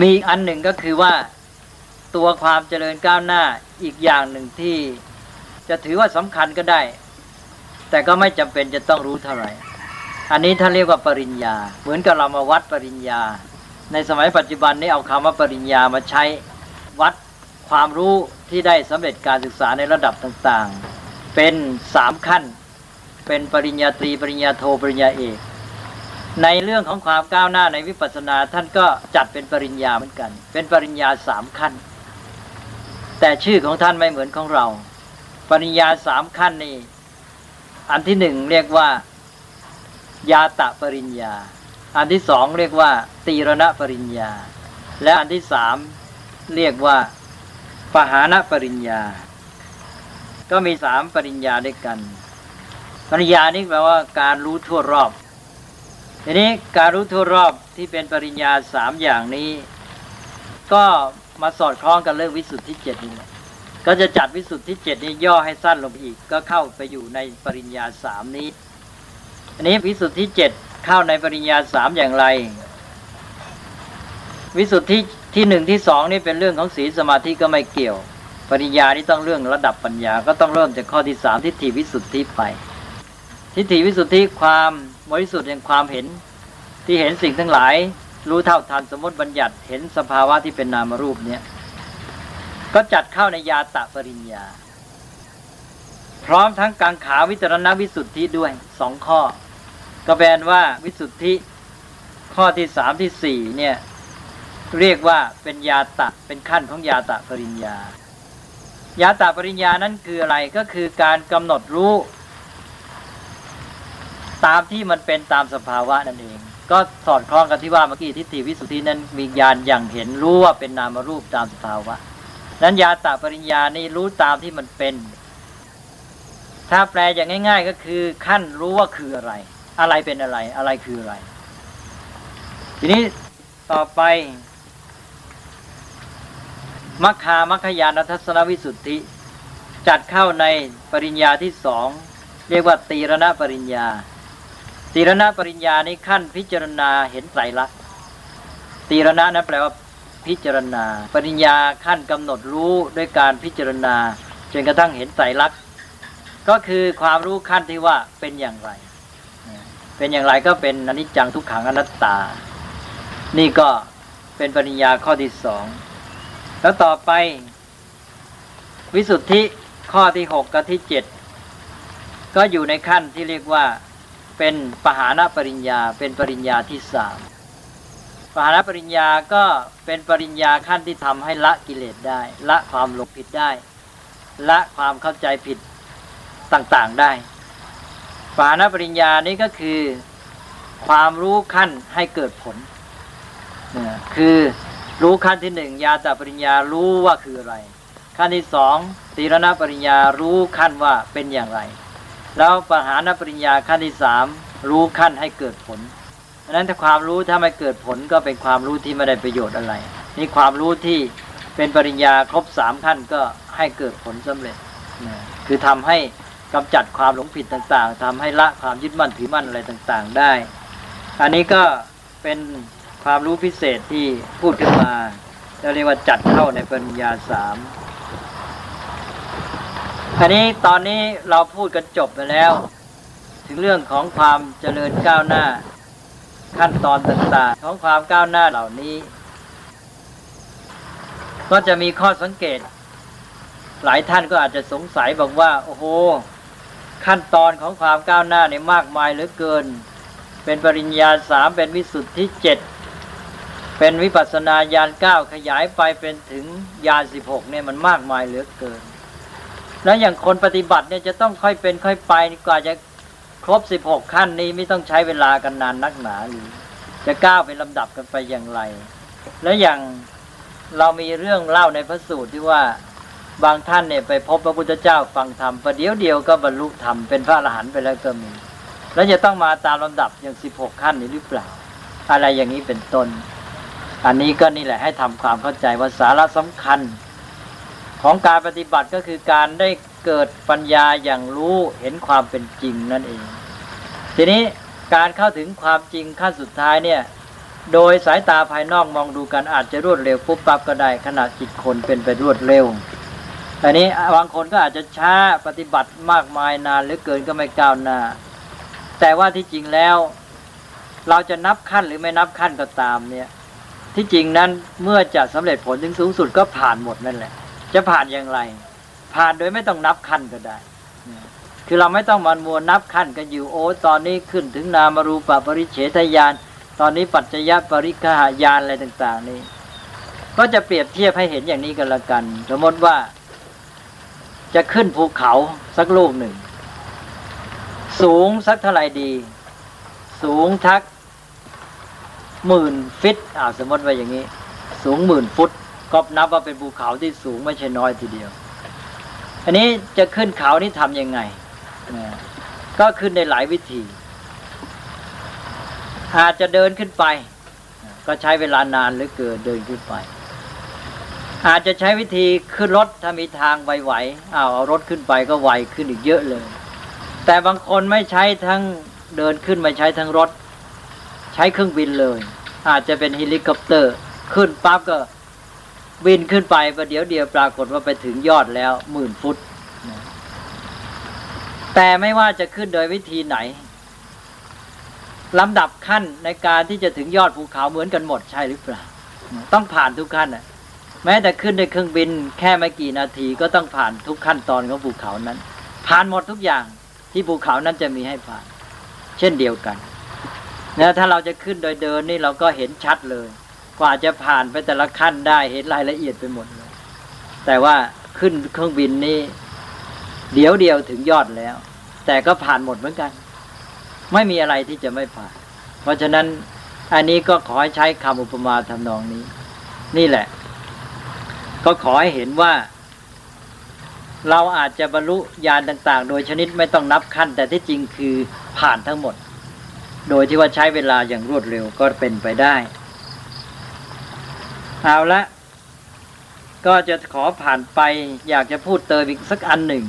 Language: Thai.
มีอีกอันหนึ่งก็คือว่าตัวความเจริญก้าวหน้าอีกอย่างหนึ่งที่จะถือว่าสำคัญก็ได้ แต่ก็ไม่จำเป็นจะต้องรู้เท่าไหร่ อันนี้ท่านเรียกว่าปริญญา เหมือนกับเรามาวัดปริญญา ในสมัยปัจจุบันนี้เอาคำว่าปริญญามาใช้วัดความรู้ที่ได้สำเร็จการศึกษาในระดับต่างๆ เป็นสามขั้น เป็นปริญญาตรีปริญญาโทปริญญาเอก ในเรื่องของความก้าวหน้าในวิปัสสนาท่านก็จัดเป็นปริญญาเหมือนกัน เป็นปริญญาสามขั้น แต่ชื่อของท่านไม่เหมือนของเรา ปริญญาสามขั้นนี่อันที่หนึ่งเรียกว่า ยาตะปริญญา อันที่สองเรียกว่า ตีรณปริญญา และอันที่สามเรียกว่าปหานปริญญา ก็มีสามปริญญาด้วยกัน ปริญญานี่แปลว่าการรู้ทั่วรอบ ทีนี้การรู้ทั่วรอบที่เป็นปริญญาสามอย่างนี้ ก็มาสอดคล้องกันเรื่องวิสุทธิเจ็ดนี่แหละก็จะจัดวิสุทธิเจ็ดนี้ย่อให้สั้นลงอีก ก็เข้าไปอยู่ในปริญญาสามนี้ อันนี้วิสุทธิเจ็ดเข้าในปริญญาสามอย่างไร วิสุทธิที่หนึ่งที่สองนี่เป็นเรื่องของศีลสมาธิก็ไม่เกี่ยว ปริญญานี่ต้องเรื่องระดับปัญญา ก็ต้องเริ่มจากข้อที่สามทิฏฐิวิสุทธิไป ทิฏฐิวิสุทธิความบริสุทธิ์แห่งความเห็น ที่เห็นสิ่งทั้งหลาย รู้เท่าทันสมมติบัญญัติเห็นสภาวะที่เป็นนามรูปเนี่ยก็จัดเข้าในยาตะปริญญา พร้อมทั้งกังขาวิจารณวิสุทธิด้วยสองข้อ ก็แปลว่าวิสุทธิข้อที่สามที่สี่เนี่ยเรียกว่าเป็นยาตะเป็นขั้นของยาตะปริญญา ยาตะปริญญานั้นคืออะไรก็คือการกำหนดรู้ ตามที่มันเป็นตามสภาวะนั่นเอง ก็สอดคล้องกันที่ว่าเมื่อกี้ทิฏฐิวิสุทธินั้นมีญาณอย่างเห็นรู้ว่าเป็นนามรูปตามสภาวะนั้นยาตาปริญญานี่รู้ตามที่มันเป็น ถ้าแปลอย่างง่าย ๆ ก็คือขั้นรู้ว่าคืออะไร อะไรเป็นอะไร อะไรคืออะไร ทีนี้ต่อไปมัคคามัคคยานทัศนวิสุทธิ จัดเข้าในปริญญาที่สอง เรียกว่าตีรณปริญญา ตีรณปริญญาในขั้นพิจารณาเห็นไตรลักษณ์ตีรณะนั้นแปลว่าพิจารณา ปริญญาขั้นกำหนดรู้ด้วยการพิจารณาจนกระทั่งเห็นไตรลักษณ์ก็คือความรู้ขั้นที่ว่าเป็นอย่างไร เป็นอย่างไรก็เป็นอนิจจังทุกขังอนัตตา นี่ก็เป็นปริญญาข้อที่สองแล้วต่อไป วิสุทธิข้อที่หกกับที่เจ็ดก็อยู่ในขั้นที่เรียกว่า เป็นปหานปริญญา เป็นปริญญาที่สามปหานปริญญาก็เป็นปริญญาขั้นที่ทำให้ละกิเลสได้ ละความหลงผิดได้ ละความเข้าใจผิดต่างๆได้ปหานปริญญานี้ก็คือความรู้ขั้นให้เกิดผล คือรู้ขั้นที่หนึ่งยาตาปริญญารู้ว่าคืออะไร ขั้นที่สองตีรณปริญญารู้ขั้นว่าเป็นอย่างไร แล้วปหานปริญญาขั้นที่สามรู้ขั้นให้เกิดผลดังนั้นถ้าความรู้ถ้าไม่เกิดผลก็เป็นความรู้ที่ไม่ได้ประโยชน์อะไร นี่ความรู้ที่เป็นปริญญาครบสามขั้นก็ให้เกิดผลสำเร็จนะคือทำให้กำจัดความหลงผิดต่างๆทำให้ละความยึดมั่นถือมั่นอะไรต่างๆ ได้ อันนี้ก็เป็นความรู้พิเศษที่พูดขึ้นมาเราเรียกว่าจัดเข้าในปริญญาสาม อันนี้ตอนนี้เราพูดกันจบไปแล้ว ถึงเรื่องของความเจริญก้าวหน้า ขั้นตอนต่างๆ ของความก้าวหน้าเหล่านี้ ก็จะมีข้อสังเกต หลายท่านก็อาจจะสงสัยบอกว่า โอ้โห ขั้นตอนของความก้าวหน้าเนี่ยมากมายเหลือเกิน เป็นปริญญาสามเป็นวิสุทธิเจ็ดเป็นวิปัสนาญาณเก้าขยายไปเป็นถึงญาณสิบหกเนี่ยมันมากมายเหลือเกิน แล้วอย่างคนปฏิบัติเนี่ยจะต้องค่อยเป็นค่อยไปกว่าจะครบสิบหกขั้นนี้ไม่ต้องใช้เวลากันนานนักหนาหรือจะก้าวเป็นลำดับกันไปอย่างไร แล้วอย่างเรามีเรื่องเล่าในพระสูตรที่ว่าบางท่านเนี่ยไปพบพระพุทธเจ้าฟังธรรมประเดี๋ยวเดียวก็บรรลุธรรมเป็นพระอรหันต์ไปแล้วก็มี แล้วจะต้องมาตามลำดับอย่างสิบหกขั้นนี้หรือเปล่า อะไรอย่างนี้เป็นต้น อันนี้ก็นี่แหละให้ทำความเข้าใจว่าสาระสำคัญ ของการปฏิบัติก็คือการได้เกิดปัญญาอย่างรู้เห็นความเป็นจริงนั่นเอง ทีนี้การเข้าถึงความจริงขั้นสุดท้ายเนี่ย โดยสายตาภายนอกมองดูกันอาจจะรวดเร็วปุ๊บปั๊บก็ได้ขณะจิตคนเป็นไปรวดเร็วแต่นี้บางคนก็อาจจะช้าปฏิบัติมากมายนานหรือเกินก็ไม่ก้าวหน้า แต่ว่าที่จริงแล้ว เราจะนับขั้นหรือไม่นับขั้นก็ตามเนี่ย ที่จริงนั้นเมื่อจะสำเร็จผลถึงสูงสุดก็ผ่านหมดนั่นแหละ จะผ่านอย่างไร ผ่านโดยไม่ต้องนับขั้นก็ได้คือเราไม่ต้องมันมัวนับขั้นกันอยู่โอ้ตอนนี้ขึ้นถึงนามารูปปริเฉทญาณตอนนี้ปัจจยปริคหายานอะไรต่าง ๆ นี่ ก็จะเปรียบเทียบให้เห็นอย่างนี้กันละกัน สมมติว่า จะขึ้นภูเขาสักลูกหนึ่ง สูงสักเท่าไหร่ดี สูงทักหมื่นฟิตอ่าสมมติว่าอย่างนี้ สูงหมื่นฟุต ก็นับว่าเป็นภูเขาที่สูงไม่ใช่น้อยทีเดียว อันนี้จะขึ้นเขานี่ทำยังไง ก็ขึ้นในหลายวิธี อาจจะเดินขึ้นไป ก็ใช้เวลานานหรือเกินเดินขึ้นไป อาจจะใช้วิธีขึ้นรถถ้ามีทางไวๆเอาเอารถขึ้นไปก็ไวขึ้นอีกเยอะเลย แต่บางคนไม่ใช้ทั้งเดินขึ้นไม่ใช้ทั้งรถ ใช้เครื่องบินเลย อาจจะเป็นเฮลิคอปเตอร์ ขึ้นปั๊บก็ บินขึ้นไปประเดี๋ยวเดียวปรากฏว่าไปถึงยอดแล้วหมื่นฟุตนะแต่ไม่ว่าจะขึ้นโดยวิธีไหนลำดับขั้นในการที่จะถึงยอดภูเขาเหมือนกันหมดใช่หรือเปล่า ต้องผ่านทุกขั้นน่ะ แม้แต่ขึ้นในเครื่องบินแค่ไม่กี่นาทีก็ต้องผ่านทุกขั้นตอนของภูเขานั้น ผ่านหมดทุกอย่างที่ภูเขานั้นจะมีให้ผ่าน เช่นเดียวกันนะถ้าเราจะขึ้นโดยเดินนี่เราก็เห็นชัดเลย กว่าจะผ่านไปแต่ละขั้นได้เห็นรายละเอียดไปหมดเลยแต่ว่าขึ้นเครื่องบินนี่เดี๋ยวเดียวถึงยอดแล้ว แต่ก็ผ่านหมดเหมือนกัน ไม่มีอะไรที่จะไม่ผ่าน เพราะฉะนั้นอันนี้ก็ขอให้ใช้คำอุปมาทำนองนี้ นี่แหละ ก็ขอให้เห็นว่า เราอาจจะบรรลุญาณต่าง ๆ โดยชนิดไม่ต้องนับขั้น แต่ที่จริงคือผ่านทั้งหมด โดยที่ว่าใช้เวลาอย่างรวดเร็วก็เป็นไปได้ เอาละ ก็จะขอผ่านไปอยากจะพูดเติมอีกสักอันหนึ่ง